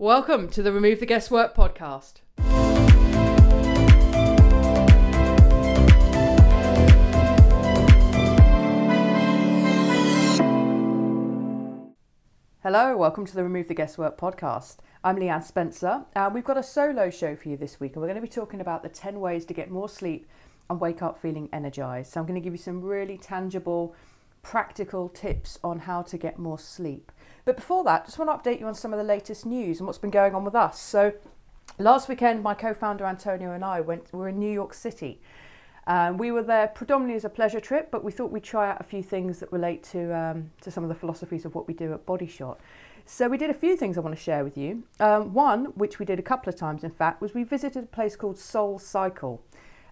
Welcome to the Remove the Guesswork podcast. Hello, welcome to the Remove the Guesswork podcast. I'm Leanne Spencer, and we've got a solo show for you this week, and we're going to be talking about the 10 ways to get more sleep and wake up feeling energized. So, I'm going to give you some really tangible, practical tips on how to get more sleep. But before that, just want to update you on some of the latest news and what's been going on with us. So, last weekend, my co founder Antonio and I went, we were in New York City. Um, we were there predominantly as a pleasure trip, but we thought we'd try out a few things that relate to um, to some of the philosophies of what we do at Body Shot. So we did a few things I want to share with you. Um, one, which we did a couple of times, in fact, was we visited a place called Soul Cycle.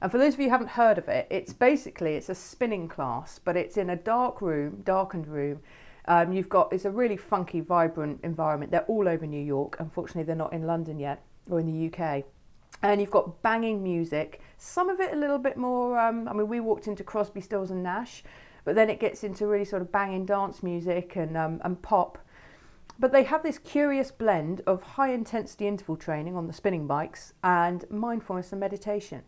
And for those of you who haven't heard of it, it's basically it's a spinning class, but it's in a dark room, darkened room. Um, you've got it's a really funky, vibrant environment. They're all over New York. Unfortunately, they're not in London yet or in the UK and you've got banging music. Some of it a little bit more. Um, I mean, we walked into Crosby, Stills and Nash, but then it gets into really sort of banging dance music and um, and pop. But they have this curious blend of high intensity interval training on the spinning bikes and mindfulness and meditation.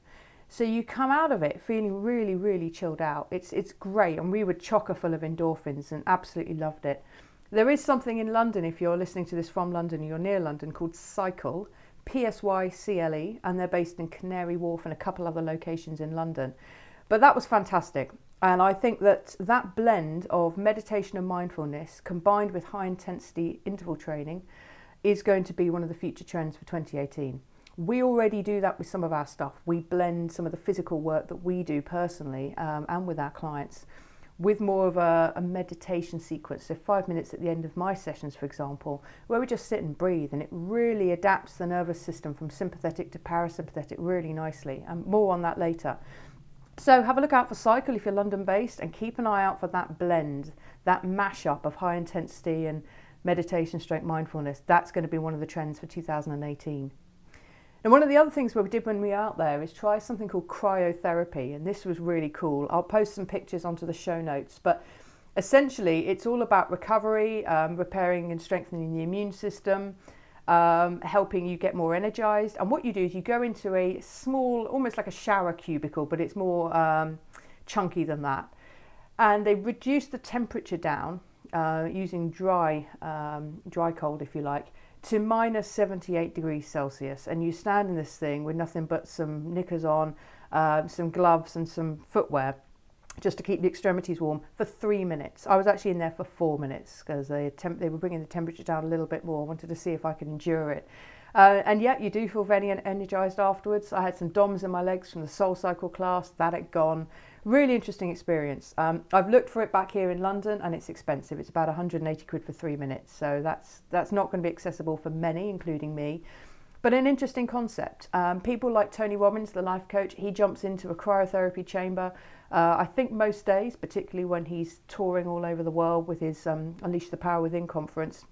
So you come out of it feeling really, really chilled out. It's it's great, and we were chocker full of endorphins and absolutely loved it. There is something in London, if you're listening to this from London, you're near London, called Cycle, PSYCLE, and they're based in Canary Wharf and a couple other locations in London. But that was fantastic. And I think that that blend of meditation and mindfulness combined with high intensity interval training is going to be one of the future trends for 2018. We already do that with some of our stuff. We blend some of the physical work that we do personally um, and with our clients with more of a, a, meditation sequence. So, five minutes at the end of my sessions, for example, where we just sit and breathe, and it really adapts the nervous system from sympathetic to parasympathetic really nicely. And more on that later. So, have a look out for Psycle if you're London based, and keep an eye out for that blend, that mashup of high intensity and meditation stroke mindfulness. That's going to be one of the trends for 2018. And one of the other things we did when we were out there is try something called cryotherapy, and this was really cool. I'll post some pictures onto the show notes, but essentially it's all about recovery, um, repairing and strengthening the immune system, um, helping you get more energized. And what you do is you go into a small, almost like a shower cubicle, but it's more um, chunky than that. And they reduce the temperature down uh, using dry, um, dry cold, if you like to minus 78 degrees Celsius, and you stand in this thing with nothing but some knickers on, uh, some gloves, and some footwear just to keep the extremities warm for three minutes. I was actually in there for four minutes because they, temp- they were bringing the temperature down a little bit more. I wanted to see if I could endure it. Uh, and yet, you do feel very energized afterwards. I had some DOMs in my legs from the Soul Cycle class, that had gone. Really interesting experience. Um, I've looked for it back here in London and it's expensive. It's about 180 quid for three minutes. So that's, that's not going to be accessible for many, including me. But an interesting concept. Um, people like Tony Robbins, the life coach, he jumps into a cryotherapy chamber. Uh, I think most days, particularly when he's touring all over the world with his um, Unleash the Power Within conference.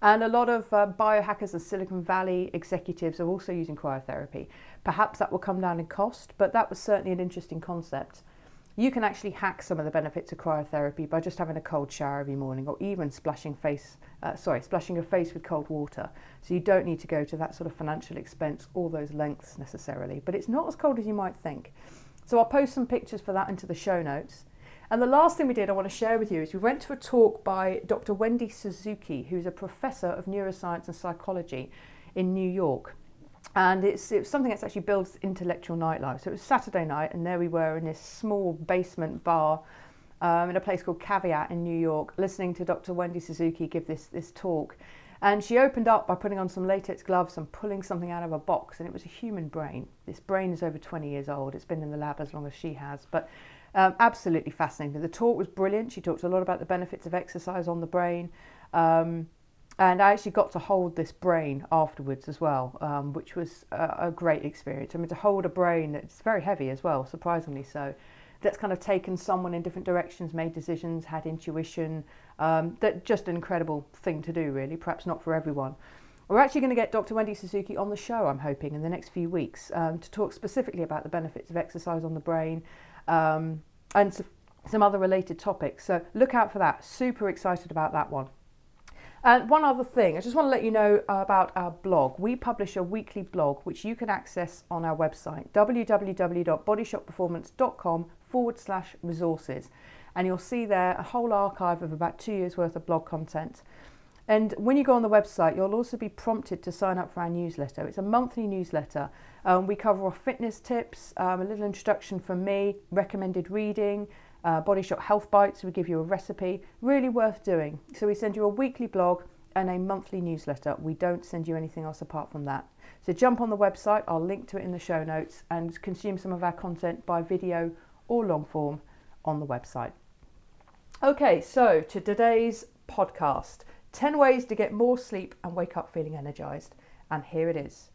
And a lot of uh, biohackers and Silicon Valley executives are also using cryotherapy. Perhaps that will come down in cost, but that was certainly an interesting concept. You can actually hack some of the benefits of cryotherapy by just having a cold shower every morning, or even splashing face, uh, sorry, splashing your face with cold water. So you don't need to go to that sort of financial expense, all those lengths necessarily. But it's not as cold as you might think. So I'll post some pictures for that into the show notes. And the last thing we did, I want to share with you, is we went to a talk by Dr. Wendy Suzuki, who's a professor of neuroscience and psychology in New York. And it's, it's something that's actually builds intellectual nightlife. So it was Saturday night, and there we were in this small basement bar um, in a place called Caveat in New York, listening to Dr. Wendy Suzuki give this, this talk. And she opened up by putting on some latex gloves and pulling something out of a box, and it was a human brain. This brain is over 20 years old. It's been in the lab as long as she has, but um, absolutely fascinating. The talk was brilliant. She talked a lot about the benefits of exercise on the brain. Um, and I actually got to hold this brain afterwards as well, um, which was a, a, great experience. I mean, to hold a brain that's very heavy as well, surprisingly so, that's kind of taken someone in different directions, made decisions, had intuition. Um, that just an incredible thing to do, really. Perhaps not for everyone. We're actually going to get Dr. Wendy Suzuki on the show, I'm hoping, in the next few weeks um, to talk specifically about the benefits of exercise on the brain um, and some other related topics. So look out for that. Super excited about that one. And one other thing, I just want to let you know about our blog. We publish a weekly blog which you can access on our website www.bodyshotperformance.com forward slash resources. And you'll see there a whole archive of about two years worth of blog content. And when you go on the website, you'll also be prompted to sign up for our newsletter. It's a monthly newsletter. Um, we cover off fitness tips, um, a little introduction from me, recommended reading, uh, Body Shot Health Bites. We give you a recipe, really worth doing. So we send you a weekly blog and a monthly newsletter. We don't send you anything else apart from that. So jump on the website, I'll link to it in the show notes, and consume some of our content by video or long form on the website. Okay, so to today's podcast 10 ways to get more sleep and wake up feeling energized. And here it is.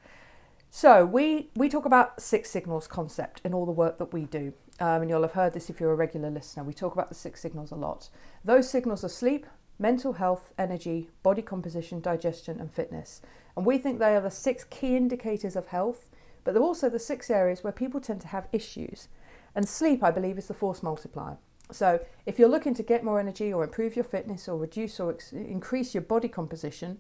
So, we, we talk about six signals concept in all the work that we do. Um, and you'll have heard this if you're a regular listener. We talk about the six signals a lot. Those signals are sleep, mental health, energy, body composition, digestion, and fitness. And we think they are the six key indicators of health, but they're also the six areas where people tend to have issues. And sleep, I believe, is the force multiplier. So, if you're looking to get more energy or improve your fitness or reduce or ex- increase your body composition,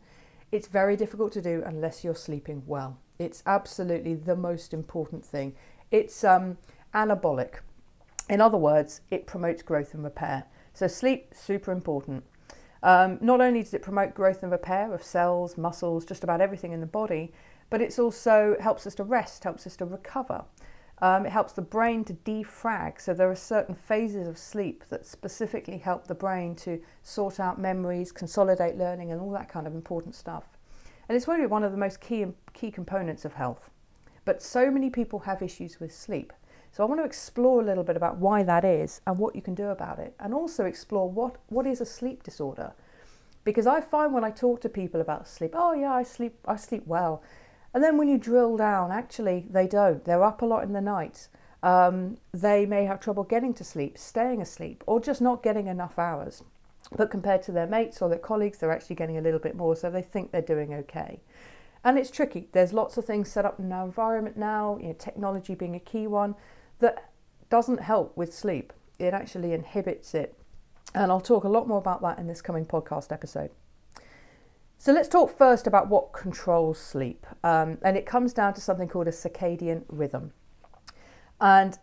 it's very difficult to do unless you're sleeping well. It's absolutely the most important thing. It's um, anabolic. In other words, it promotes growth and repair. So, sleep, super important. Um, not only does it promote growth and repair of cells, muscles, just about everything in the body, but it also helps us to rest, helps us to recover. Um, it helps the brain to defrag. So there are certain phases of sleep that specifically help the brain to sort out memories, consolidate learning, and all that kind of important stuff. And it's really one of the most key key components of health. But so many people have issues with sleep. So I want to explore a little bit about why that is and what you can do about it, and also explore what, what is a sleep disorder. Because I find when I talk to people about sleep, oh yeah, I sleep I sleep well. And then when you drill down, actually, they don't. They're up a lot in the night. Um, they may have trouble getting to sleep, staying asleep, or just not getting enough hours. But compared to their mates or their colleagues, they're actually getting a little bit more, so they think they're doing okay. And it's tricky. There's lots of things set up in our environment now, you know, technology being a key one, that doesn't help with sleep. It actually inhibits it. And I'll talk a lot more about that in this coming podcast episode. So let's talk first about what controls sleep. Um, and it comes down to something called a circadian rhythm. And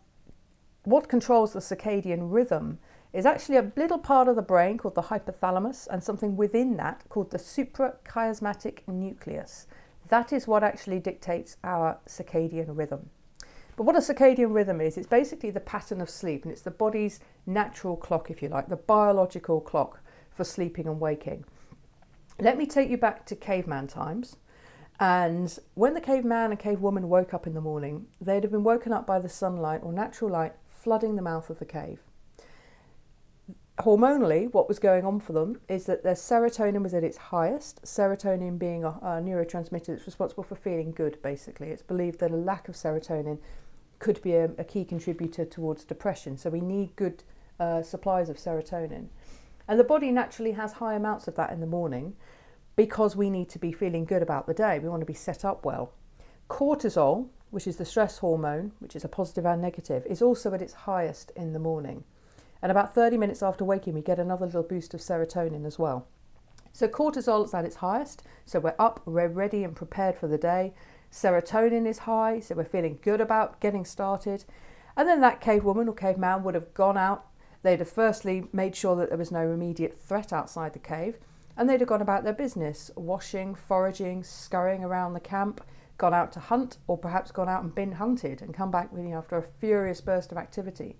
what controls the circadian rhythm is actually a little part of the brain called the hypothalamus and something within that called the suprachiasmatic nucleus. That is what actually dictates our circadian rhythm. But what a circadian rhythm is, it's basically the pattern of sleep and it's the body's natural clock, if you like, the biological clock for sleeping and waking. Let me take you back to caveman times. And when the caveman and cavewoman woke up in the morning, they'd have been woken up by the sunlight or natural light flooding the mouth of the cave. Hormonally, what was going on for them is that their serotonin was at its highest, serotonin being a, a neurotransmitter that's responsible for feeling good, basically. It's believed that a lack of serotonin could be a, a key contributor towards depression. So we need good uh, supplies of serotonin. And the body naturally has high amounts of that in the morning because we need to be feeling good about the day. We want to be set up well. Cortisol, which is the stress hormone, which is a positive and negative, is also at its highest in the morning. And about 30 minutes after waking, we get another little boost of serotonin as well. So cortisol is at its highest, so we're up, we're ready and prepared for the day. Serotonin is high, so we're feeling good about getting started. And then that cave woman or caveman would have gone out They'd have firstly made sure that there was no immediate threat outside the cave, and they'd have gone about their business, washing, foraging, scurrying around the camp, gone out to hunt, or perhaps gone out and been hunted and come back really after a furious burst of activity.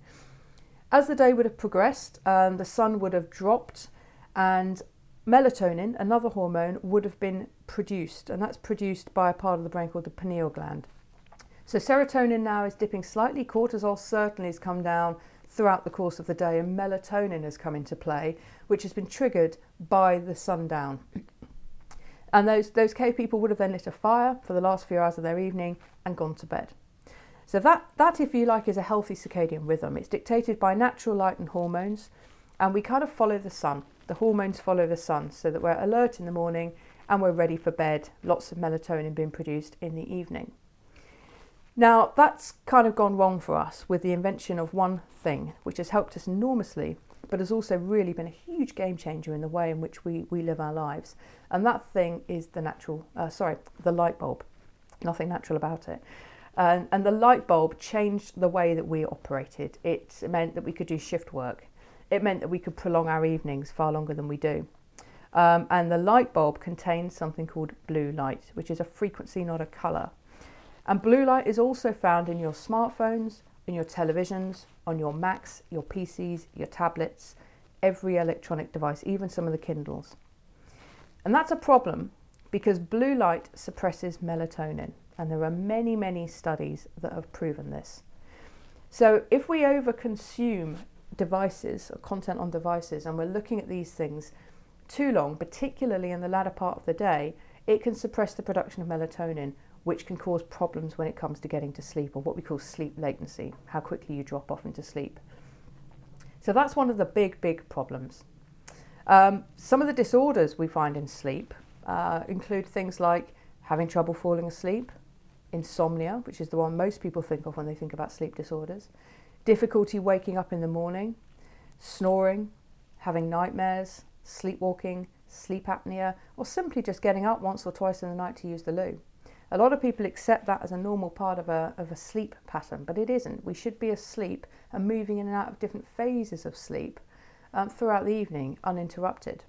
As the day would have progressed, um, the sun would have dropped, and melatonin, another hormone, would have been produced, and that's produced by a part of the brain called the pineal gland. So serotonin now is dipping slightly, cortisol certainly has come down, throughout the course of the day, and melatonin has come into play, which has been triggered by the sundown. And those, those cave people would have then lit a fire for the last few hours of their evening and gone to bed. So that, that, if you like, is a healthy circadian rhythm. It's dictated by natural light and hormones, and we kind of follow the sun. The hormones follow the sun so that we're alert in the morning and we're ready for bed. Lots of melatonin being produced in the evening. Now, that's kind of gone wrong for us with the invention of one thing, which has helped us enormously, but has also really been a huge game changer in the way in which we, we live our lives. And that thing is the natural, uh, sorry, the light bulb. Nothing natural about it. And, and the light bulb changed the way that we operated. It meant that we could do shift work. It meant that we could prolong our evenings far longer than we do. Um, and the light bulb contains something called blue light, which is a frequency, not a colour. And blue light is also found in your smartphones, in your televisions, on your Macs, your PCs, your tablets, every electronic device, even some of the Kindles. And that's a problem because blue light suppresses melatonin, and there are many, many studies that have proven this. So if we overconsume devices or content on devices and we're looking at these things too long, particularly in the latter part of the day, it can suppress the production of melatonin, which can cause problems when it comes to getting to sleep, or what we call sleep latency, how quickly you drop off into sleep. So that's one of the big, big problems. Um, some of the disorders we find in sleep uh, include things like having trouble falling asleep, insomnia, which is the one most people think of when they think about sleep disorders, difficulty waking up in the morning, snoring, having nightmares, sleepwalking, sleep apnea, or simply just getting up once or twice in the night to use the loo. A lot of people accept that as a normal part of a, of a sleep pattern, but it isn't. We should be asleep and moving in and out of different phases of sleep um, throughout the evening uninterrupted.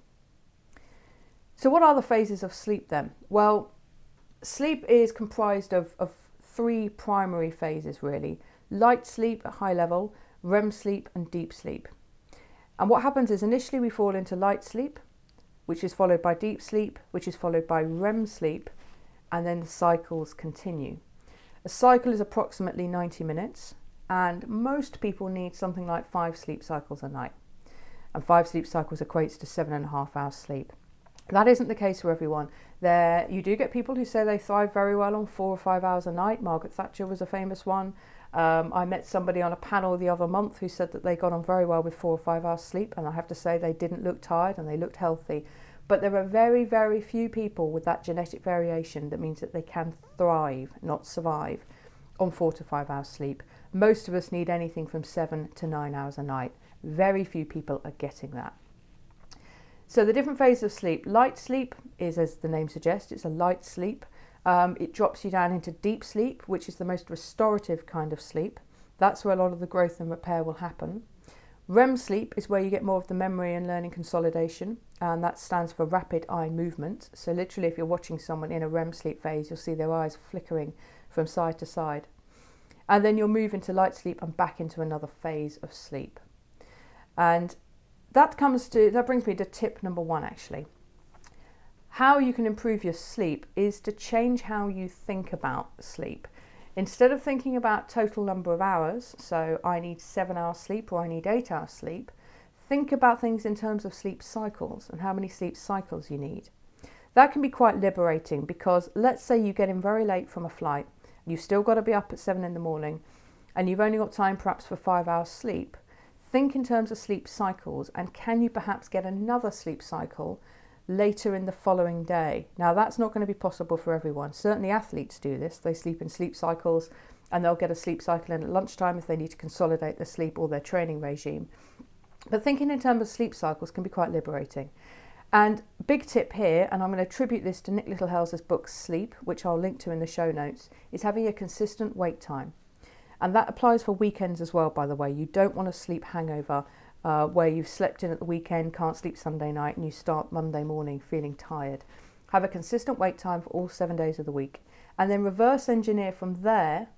So, what are the phases of sleep then? Well, sleep is comprised of, of three primary phases really light sleep at high level, REM sleep, and deep sleep. And what happens is initially we fall into light sleep, which is followed by deep sleep, which is followed by REM sleep, and then the cycles continue. A cycle is approximately 90 minutes, and most people need something like five sleep cycles a night. And five sleep cycles equates to seven and a half hours sleep. That isn't the case for everyone. There, you do get people who say they thrive very well on four or five hours a night. Margaret Thatcher was a famous one. Um, I met somebody on a panel the other month who said that they got on very well with four or five hours sleep, and I have to say they didn't look tired and they looked healthy. But there are very, very few people with that genetic variation that means that they can thrive, not survive, on four to five hours sleep. Most of us need anything from seven to nine hours a night. Very few people are getting that. So, the different phases of sleep light sleep is, as the name suggests, it's a light sleep. Um, it drops you down into deep sleep, which is the most restorative kind of sleep. That's where a lot of the growth and repair will happen. REM sleep is where you get more of the memory and learning consolidation, and that stands for rapid eye movement. So, literally, if you're watching someone in a REM sleep phase, you'll see their eyes flickering from side to side. And then you'll move into light sleep and back into another phase of sleep. And that comes to that brings me to tip number one actually. How you can improve your sleep is to change how you think about sleep. Instead of thinking about total number of hours, so I need seven hours sleep or I need eight hours sleep, think about things in terms of sleep cycles and how many sleep cycles you need. That can be quite liberating because let's say you get in very late from a flight, you've still got to be up at seven in the morning, and you've only got time perhaps for five hours sleep. Think in terms of sleep cycles and can you perhaps get another sleep cycle later in the following day. Now, that's not going to be possible for everyone. Certainly, athletes do this. They sleep in sleep cycles and they'll get a sleep cycle in at lunchtime if they need to consolidate their sleep or their training regime. But thinking in terms of sleep cycles can be quite liberating. And big tip here, and I'm going to attribute this to Nick Littlehales' book Sleep, which I'll link to in the show notes, is having a consistent wake time. And that applies for weekends as well, by the way. You don't want a sleep hangover uh, where you've slept in at the weekend, can't sleep Sunday night, and you start Monday morning feeling tired. Have a consistent wake time for all seven days of the week, and then reverse engineer from there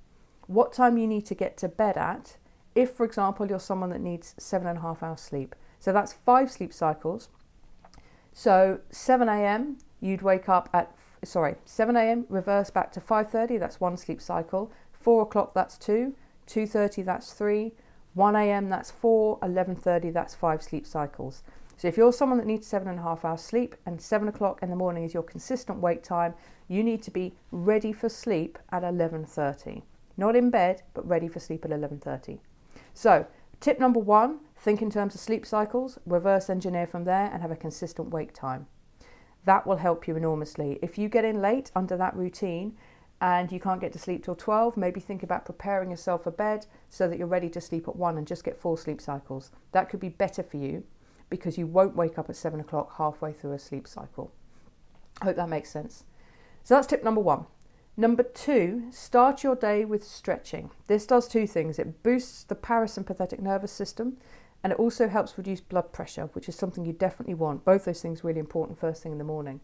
what time you need to get to bed at. If, for example, you're someone that needs seven and a half hours sleep, so that's five sleep cycles. So 7 a.m. you'd wake up at sorry 7 a.m. reverse back to 5:30. That's one sleep cycle. 4 o'clock that's two. 2:30 that's three. 1 a.m. that's four, 11:30 that's five sleep cycles. So if you're someone that needs seven and a half hours sleep and seven o'clock in the morning is your consistent wake time, you need to be ready for sleep at 11:30. Not in bed, but ready for sleep at 11:30. So tip number one: think in terms of sleep cycles, reverse engineer from there, and have a consistent wake time. That will help you enormously. If you get in late under that routine, and you can't get to sleep till 12, maybe think about preparing yourself for bed so that you're ready to sleep at 1 and just get four sleep cycles. That could be better for you because you won't wake up at 7 o'clock halfway through a sleep cycle. I hope that makes sense. So that's tip number one. Number two, start your day with stretching. This does two things it boosts the parasympathetic nervous system and it also helps reduce blood pressure, which is something you definitely want. Both those things really important first thing in the morning.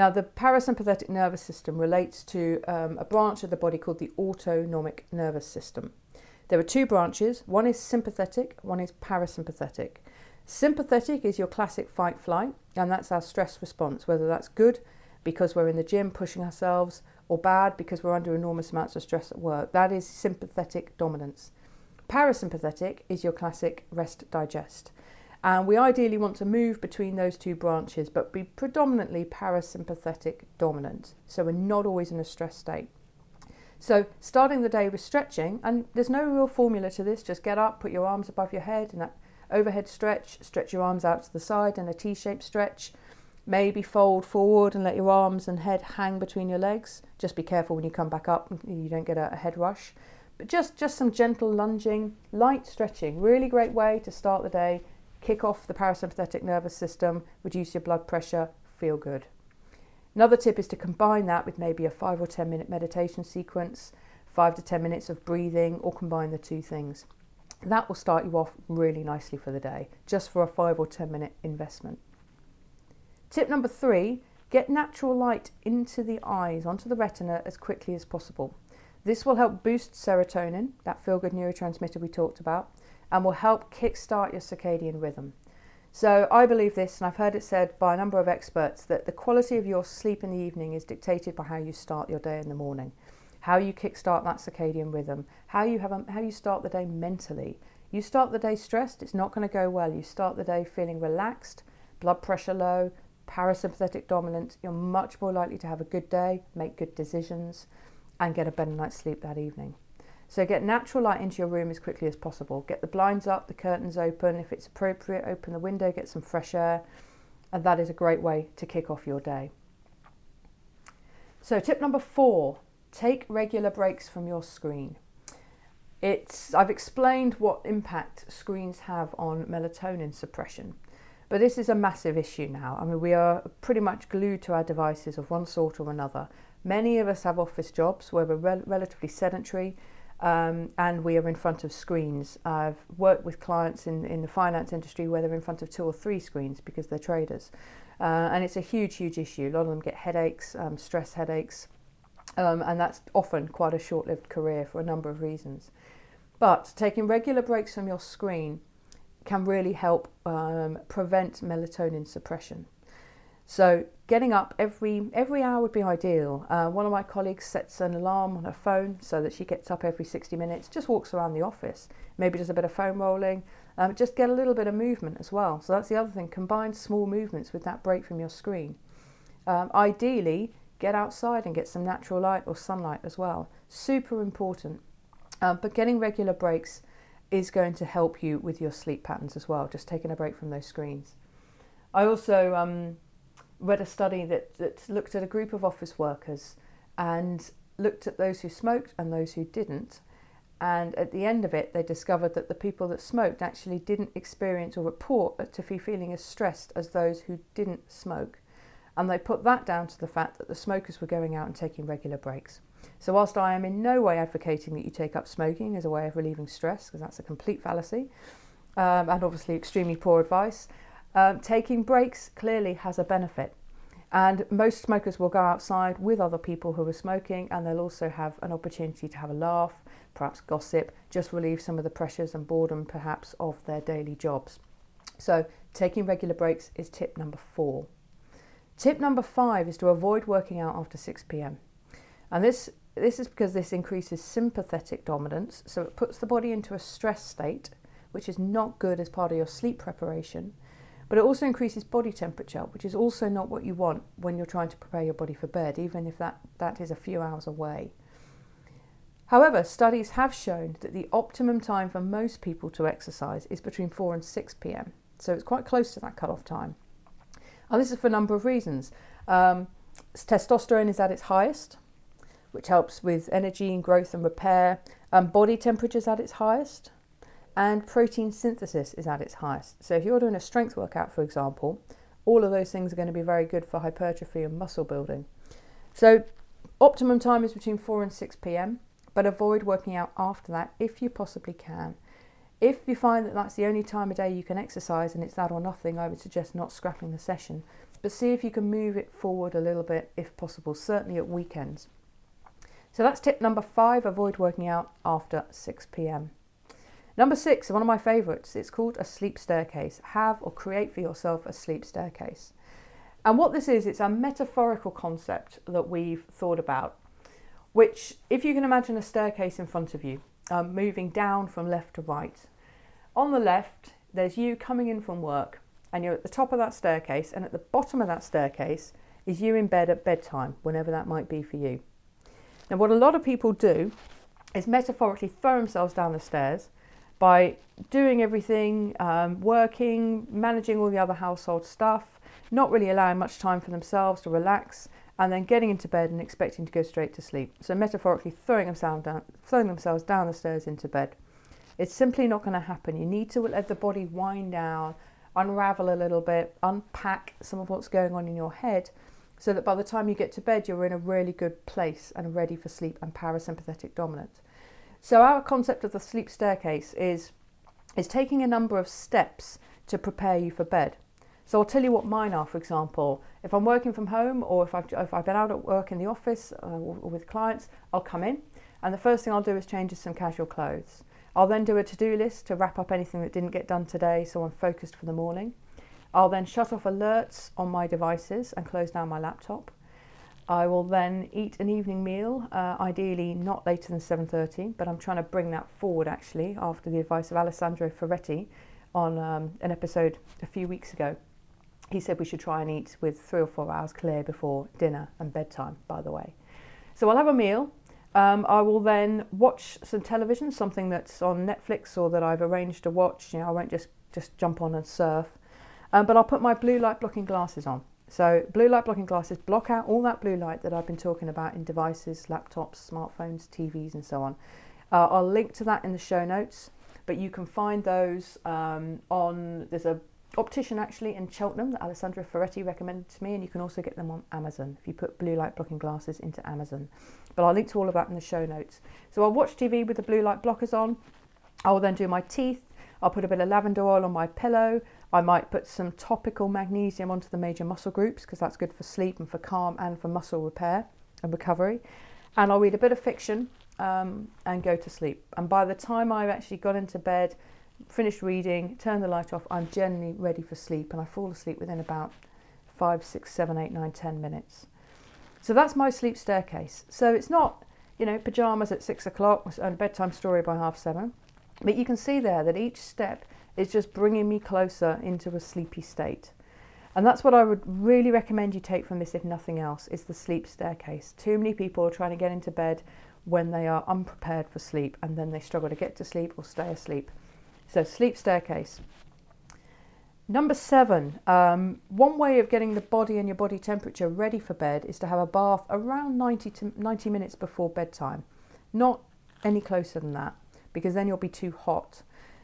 Now, the parasympathetic nervous system relates to um, a branch of the body called the autonomic nervous system. There are two branches one is sympathetic, one is parasympathetic. Sympathetic is your classic fight flight, and that's our stress response, whether that's good because we're in the gym pushing ourselves or bad because we're under enormous amounts of stress at work. That is sympathetic dominance. Parasympathetic is your classic rest digest. And we ideally want to move between those two branches, but be predominantly parasympathetic dominant. So we're not always in a stress state. So starting the day with stretching, and there's no real formula to this, just get up, put your arms above your head, in that overhead stretch, stretch your arms out to the side in a T shaped stretch. Maybe fold forward and let your arms and head hang between your legs. Just be careful when you come back up, you don't get a, head rush. But just, just some gentle lunging, light stretching. Really great way to start the day, kick off the parasympathetic nervous system, reduce your blood pressure, feel good. Another tip is to combine that with maybe a five or 10 minute meditation sequence, five to 10 minutes of breathing, or combine the two things. That will start you off really nicely for the day, just for a five or 10 minute investment. Tip number three get natural light into the eyes, onto the retina as quickly as possible. This will help boost serotonin, that feel good neurotransmitter we talked about, and will help kickstart your circadian rhythm. So, I believe this, and I've heard it said by a number of experts, that the quality of your sleep in the evening is dictated by how you start your day in the morning how you kickstart that circadian rhythm, how you have a, how you start the day mentally. You start the day stressed, it's not going to go well. You start the day feeling relaxed, blood pressure low, parasympathetic dominant. You're much more likely to have a good day, make good decisions, and get a better night's sleep that evening. So get natural light into your room as quickly as possible. Get the blinds up, the curtains open. If it's appropriate, open the window, get some fresh air. And that is a great way to kick off your day. So, tip number four Take regular breaks from your screen. It's, I've explained what impact screens have on melatonin suppression, but this is a massive issue now. I mean, we are pretty much glued to our devices of one sort or another. Many of us have office jobs where we're rel- relatively sedentary um, and we are in front of screens. I've worked with clients in, in the finance industry where they're in front of two or three screens because they're traders. Uh, and it's a huge, huge issue. A lot of them get headaches, um, stress headaches, um, and that's often quite a short lived career for a number of reasons. But taking regular breaks from your screen can really help um, prevent melatonin suppression. So getting up every every hour would be ideal. Uh, one of my colleagues sets an alarm on her phone so that she gets up every 60 minutes, just walks around the office, maybe does a bit of foam rolling, um, just get a little bit of movement as well. So that's the other thing. Combine small movements with that break from your screen. Um, ideally, get outside and get some natural light or sunlight as well. Super important. Um, but getting regular breaks is going to help you with your sleep patterns as well, just taking a break from those screens. I also um, read a study that, that looked at a group of office workers and looked at those who smoked and those who didn't. And at the end of it, they discovered that the people that smoked actually didn't experience or report to be feeling as stressed as those who didn't smoke. And they put that down to the fact that the smokers were going out and taking regular breaks. So, whilst I am in no way advocating that you take up smoking as a way of relieving stress, because that's a complete fallacy um, and obviously extremely poor advice, um, taking breaks clearly has a benefit. And most smokers will go outside with other people who are smoking, and they'll also have an opportunity to have a laugh, perhaps gossip, just relieve some of the pressures and boredom perhaps of their daily jobs. So, taking regular breaks is tip number four. Tip number five is to avoid working out after 6 pm. And this, this is because this increases sympathetic dominance, so it puts the body into a stress state, which is not good as part of your sleep preparation. But it also increases body temperature, which is also not what you want when you're trying to prepare your body for bed, even if that, that is a few hours away. However, studies have shown that the optimum time for most people to exercise is between 4 and 6 pm, so it's quite close to that cut-off time. And this is for a number of reasons. Um, testosterone is at its highest. which helps with energy and growth and repair. Um, body temperature is at its highest, and protein synthesis is at its highest. So, if you're doing a strength workout, for example, all of those things are going to be very good for hypertrophy and muscle building. So, optimum time is between 4 and 6 pm, but avoid working out after that if you possibly can. If you find that that's the only time of day you can exercise and it's that or nothing, I would suggest not scrapping the session. But see if you can move it forward a little bit if possible, certainly at weekends. So that's tip number five avoid working out after 6 pm. Number six, one of my favourites, it's called a sleep staircase. Have or create for yourself a sleep staircase. And what this is, it's a metaphorical concept that we've thought about, which, if you can imagine a staircase in front of you, um, moving down from left to right. On the left, there's you coming in from work, and you're at the top of that staircase, and at the bottom of that staircase is you in bed at bedtime, whenever that might be for you. Now, what a lot of people do is metaphorically throw themselves down the stairs by doing everything, um, working, managing all the other household stuff, not really allowing much time for themselves to relax, and then getting into bed and expecting to go straight to sleep. So, metaphorically, throwing themselves down, throwing themselves down the stairs into bed. It's simply not going to happen. You need to let the body wind down, unravel a little bit, unpack some of what's going on in your head so that by the time you get to bed, you're in a really good place and ready for sleep and parasympathetic dominant. So, our concept of the sleep staircase is, is taking a number of steps to prepare you for bed. So, I'll tell you what mine are, for example. If I'm working from home or if I've, if I've been out at work in the office uh, or with clients, I'll come in and the first thing I'll do is change some casual clothes. I'll then do a to do list to wrap up anything that didn't get done today so I'm focused for the morning. I'll then shut off alerts on my devices and close down my laptop. I will then eat an evening meal, uh, ideally not later than 7:30, but I'm trying to bring that forward actually after the advice of Alessandro Ferretti on um, an episode a few weeks ago. He said we should try and eat with three or four hours clear before dinner and bedtime, by the way. So I'll have a meal. Um, I will then watch some television, something that's on Netflix or that I've arranged to watch. You know, I won't just just jump on and surf. Um, but I'll put my blue light blocking glasses on. So blue light blocking glasses block out all that blue light that I've been talking about in devices, laptops, smartphones, TVs, and so on. Uh, I'll link to that in the show notes, but you can find those um, on. There's a optician actually in Cheltenham that Alessandra Ferretti recommended to me, and you can also get them on Amazon if you put blue light blocking glasses into Amazon. But I'll link to all of that in the show notes. So I'll watch TV with the blue light blockers on. I will then do my teeth. I'll put a bit of lavender oil on my pillow. I might put some topical magnesium onto the major muscle groups because that's good for sleep and for calm and for muscle repair and recovery. And I'll read a bit of fiction um, and go to sleep. And by the time I've actually got into bed, finished reading, turn the light off, I'm generally ready for sleep and I fall asleep within about five, six, seven, eight, nine, ten minutes. So that's my sleep staircase. So it's not, you know, pajamas at six o'clock and bedtime story by half seven. But you can see there that each step is just bringing me closer into a sleepy state. And that's what I would really recommend you take from this, if nothing else, is the sleep staircase. Too many people are trying to get into bed when they are unprepared for sleep and then they struggle to get to sleep or stay asleep. So, sleep staircase. Number seven, um, one way of getting the body and your body temperature ready for bed is to have a bath around 90 to 90 minutes before bedtime, not any closer than that, because then you'll be too hot.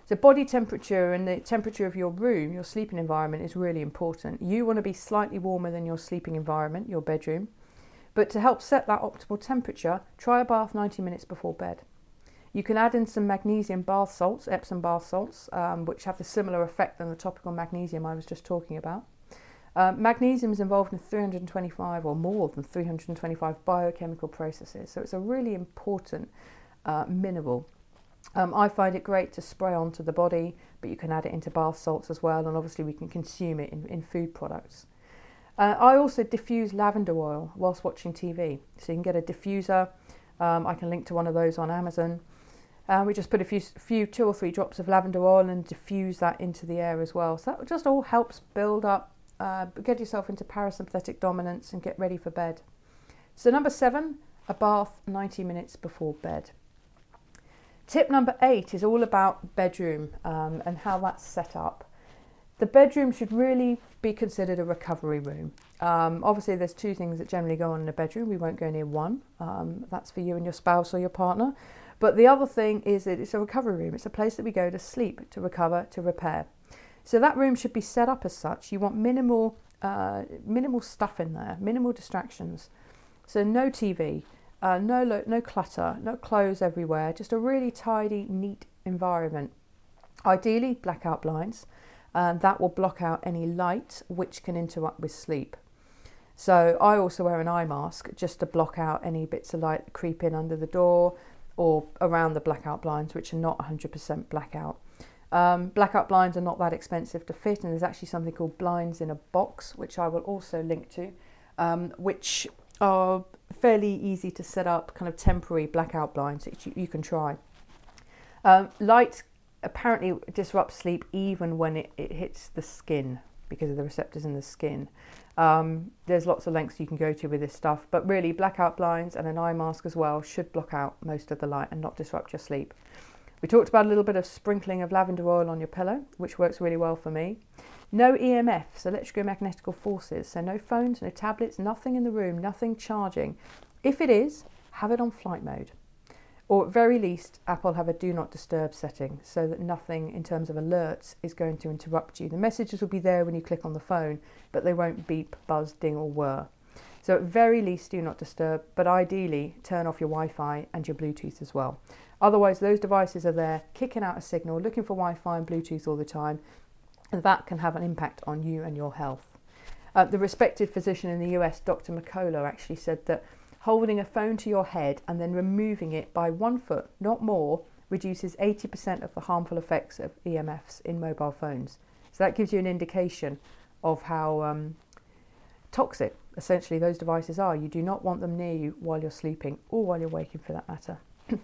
So, body temperature and the temperature of your room, your sleeping environment, is really important. You want to be slightly warmer than your sleeping environment, your bedroom. But to help set that optimal temperature, try a bath 90 minutes before bed. You can add in some magnesium bath salts, Epsom bath salts, um, which have a similar effect than the topical magnesium I was just talking about. Uh, magnesium is involved in 325 or more than 325 biochemical processes, so it's a really important uh, mineral um, I find it great to spray onto the body, but you can add it into bath salts as well, and obviously we can consume it in, in food products. Uh, I also diffuse lavender oil whilst watching TV, so you can get a diffuser. Um, I can link to one of those on Amazon. Uh, we just put a few, few, two or three drops of lavender oil and diffuse that into the air as well. So that just all helps build up, uh, get yourself into parasympathetic dominance and get ready for bed. So number seven, a bath 90 minutes before bed. Tip number eight is all about bedroom um, and how that's set up. the bedroom should really be considered a recovery room. Um, obviously, there's two things that generally go on in a bedroom. We won't go near one. Um, that's for you and your spouse or your partner. But the other thing is that it's a recovery room. It's a place that we go to sleep, to recover, to repair. So that room should be set up as such. You want minimal, uh, minimal stuff in there, minimal distractions. So no TV, uh, no lo- no clutter, no clothes everywhere. Just a really tidy, neat environment. Ideally, blackout blinds. and that will block out any light which can interrupt with sleep. So I also wear an eye mask just to block out any bits of light that creep in under the door or around the blackout blinds, which are not 100% blackout. Um, blackout blinds are not that expensive to fit, and there's actually something called blinds in a box, which I will also link to, um, which are fairly easy to set up, kind of temporary blackout blinds that you, you can try. Um, light apparently disrupts sleep even when it, it hits the skin because of the receptors in the skin. Um, there's lots of lengths you can go to with this stuff, but really, blackout blinds and an eye mask as well should block out most of the light and not disrupt your sleep. We talked about a little bit of sprinkling of lavender oil on your pillow, which works really well for me. No EMFs, electromagnetical forces, so no phones, no tablets, nothing in the room, nothing charging. If it is, have it on flight mode. Or at very least, Apple have a do not disturb setting so that nothing in terms of alerts is going to interrupt you. The messages will be there when you click on the phone, but they won't beep, buzz, ding, or whir. So at very least, do not disturb, but ideally, turn off your Wi Fi and your Bluetooth as well. Otherwise, those devices are there kicking out a signal, looking for Wi Fi and Bluetooth all the time, that can have an impact on you and your health. Uh, the respected physician in the US, Dr. McCullough, actually said that holding a phone to your head and then removing it by one foot, not more, reduces 80% of the harmful effects of EMFs in mobile phones. So that gives you an indication of how um, toxic essentially those devices are. You do not want them near you while you're sleeping or while you're waking for that matter.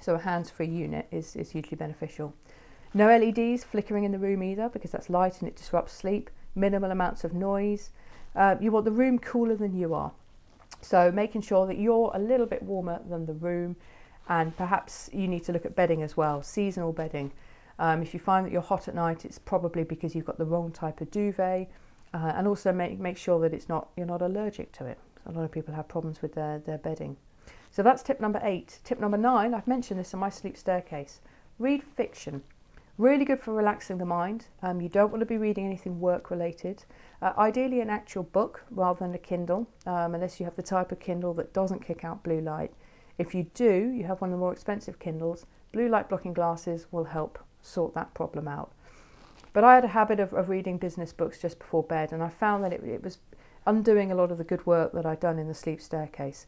so a hands-free unit is, is hugely beneficial. No LEDs flickering in the room either because that's light and it disrupts sleep. Minimal amounts of noise. Uh, you want the room cooler than you are. So making sure that you're a little bit warmer than the room, and perhaps you need to look at bedding as well, seasonal bedding. Um, if you find that you're hot at night, it's probably because you've got the wrong type of duvet, uh, and also make make sure that it's not you're not allergic to it. A lot of people have problems with their their bedding. So that's tip number eight. Tip number nine, I've mentioned this in my sleep staircase. Read fiction. Really good for relaxing the mind. Um, you don't want to be reading anything work related. Uh, ideally, an actual book rather than a Kindle, um, unless you have the type of Kindle that doesn't kick out blue light. If you do, you have one of the more expensive Kindles, blue light blocking glasses will help sort that problem out. But I had a habit of, of reading business books just before bed, and I found that it, it was undoing a lot of the good work that I'd done in the sleep staircase.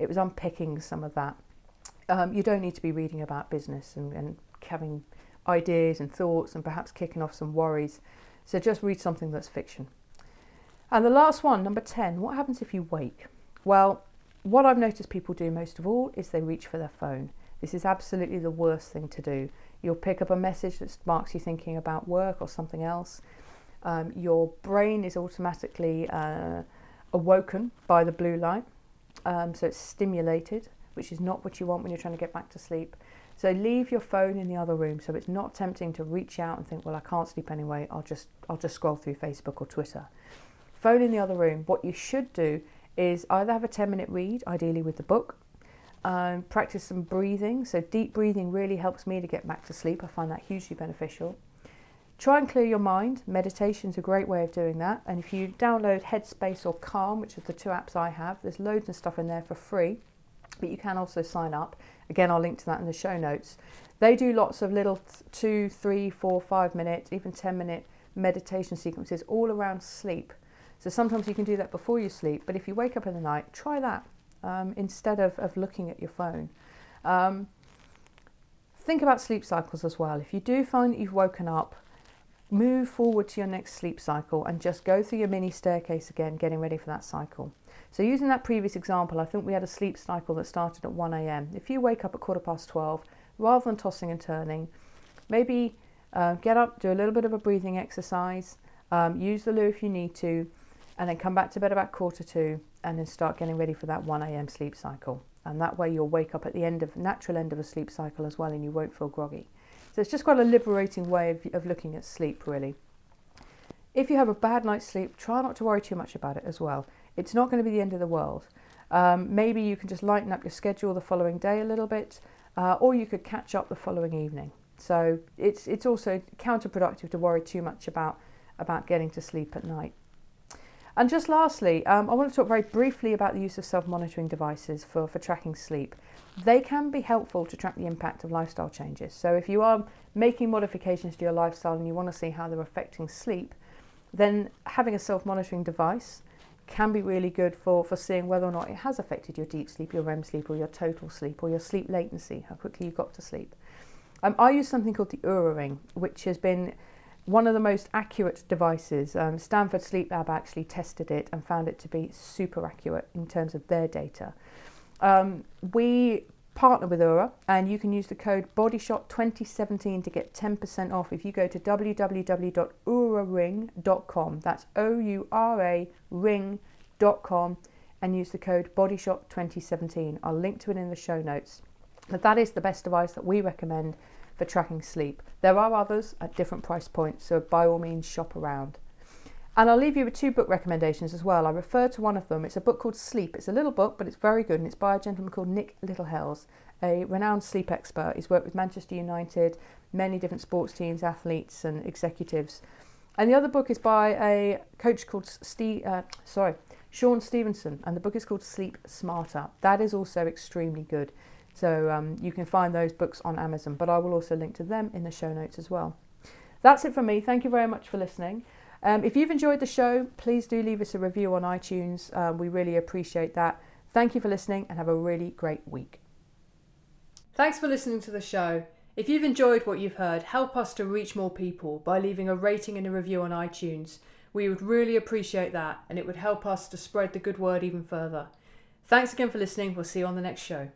It was unpicking some of that. Um, you don't need to be reading about business and, and having ideas and thoughts and perhaps kicking off some worries. So just read something that's fiction. And the last one, number 10, what happens if you wake? Well, what I've noticed people do most of all is they reach for their phone. This is absolutely the worst thing to do. You'll pick up a message that sparks you thinking about work or something else. Um, your brain is automatically uh, awoken by the blue light, um, so it's stimulated, which is not what you want when you're trying to get back to sleep. So leave your phone in the other room so it's not tempting to reach out and think, well, I can't sleep anyway. I'll just I'll just scroll through Facebook or Twitter phone in the other room, what you should do is either have a 10 minute read, ideally with the book, um, practice some breathing. So, deep breathing really helps me to get back to sleep. I find that hugely beneficial. Try and clear your mind. Meditation is a great way of doing that. And if you download Headspace or Calm, which are the two apps I have, there's loads of stuff in there for free, but you can also sign up. Again, I'll link to that in the show notes. They do lots of little two, three, four, five minute, even 10 minute meditation sequences all around sleep. So sometimes you can do that before you sleep, but if you wake up in the night, try that um, instead of, of looking at your phone. Um, think about sleep cycles as well. If you do find that you've woken up, move forward to your next sleep cycle and just go through your mini staircase again, getting ready for that cycle. So, using that previous example, I think we had a sleep cycle that started at 1 a.m. If you wake up at quarter past 12, rather than tossing and turning, maybe uh, get up, do a little bit of a breathing exercise, um, use the loo if you need to, and then come back to bed about quarter two and then start getting ready for that 1 a.m. sleep cycle. And that way you'll wake up at the end of natural end of a sleep cycle as well and you won't feel groggy. So it's just quite a liberating way of, of looking at sleep really. if you have a bad night's sleep, try not to worry too much about it as well. It's not going to be the end of the world. Um, maybe you can just lighten up your schedule the following day a little bit, uh, or you could catch up the following evening. So it's it's also counterproductive to worry too much about about getting to sleep at night. And just lastly, um, I want to talk very briefly about the use of self-monitoring devices for, for tracking sleep. They can be helpful to track the impact of lifestyle changes. So if you are making modifications to your lifestyle and you want to see how they're affecting sleep, then having a self-monitoring device can be really good for, for seeing whether or not it has affected your deep sleep, your REM sleep, or your total sleep, or your sleep latency, how quickly you've got to sleep. Um, I use something called the Oura Ring, which has been one of the most accurate devices. Um, Stanford Sleep Lab actually tested it and found it to be super accurate in terms of their data. Um, we partner with Oura, and you can use the code BodyShot2017 to get 10% off if you go to www.ouraring.com. That's O U R A ring.com and use the code BodyShot2017. I'll link to it in the show notes. But that is the best device that we recommend for tracking sleep. There are others at different price points, so by all means, shop around. And I'll leave you with two book recommendations as well. I refer to one of them. It's a book called Sleep. It's a little book, but it's very good, and it's by a gentleman called Nick Littlehales, a renowned sleep expert. He's worked with Manchester United, many different sports teams, athletes, and executives. And the other book is by a coach called Steve, uh, sorry, Shawn Stevenson, and the book is called Sleep Smarter. That is also extremely good. So um, you can find those books on Amazon, but I will also link to them in the show notes as well. That's it from me. Thank you very much for listening. Um, if you've enjoyed the show, please do leave us a review on iTunes. Uh, we really appreciate that. Thank you for listening and have a really great week. Thanks for listening to the show. If you've enjoyed what you've heard, help us to reach more people by leaving a rating and a review on iTunes. We would really appreciate that and it would help us to spread the good word even further. Thanks again for listening. We'll see you on the next show.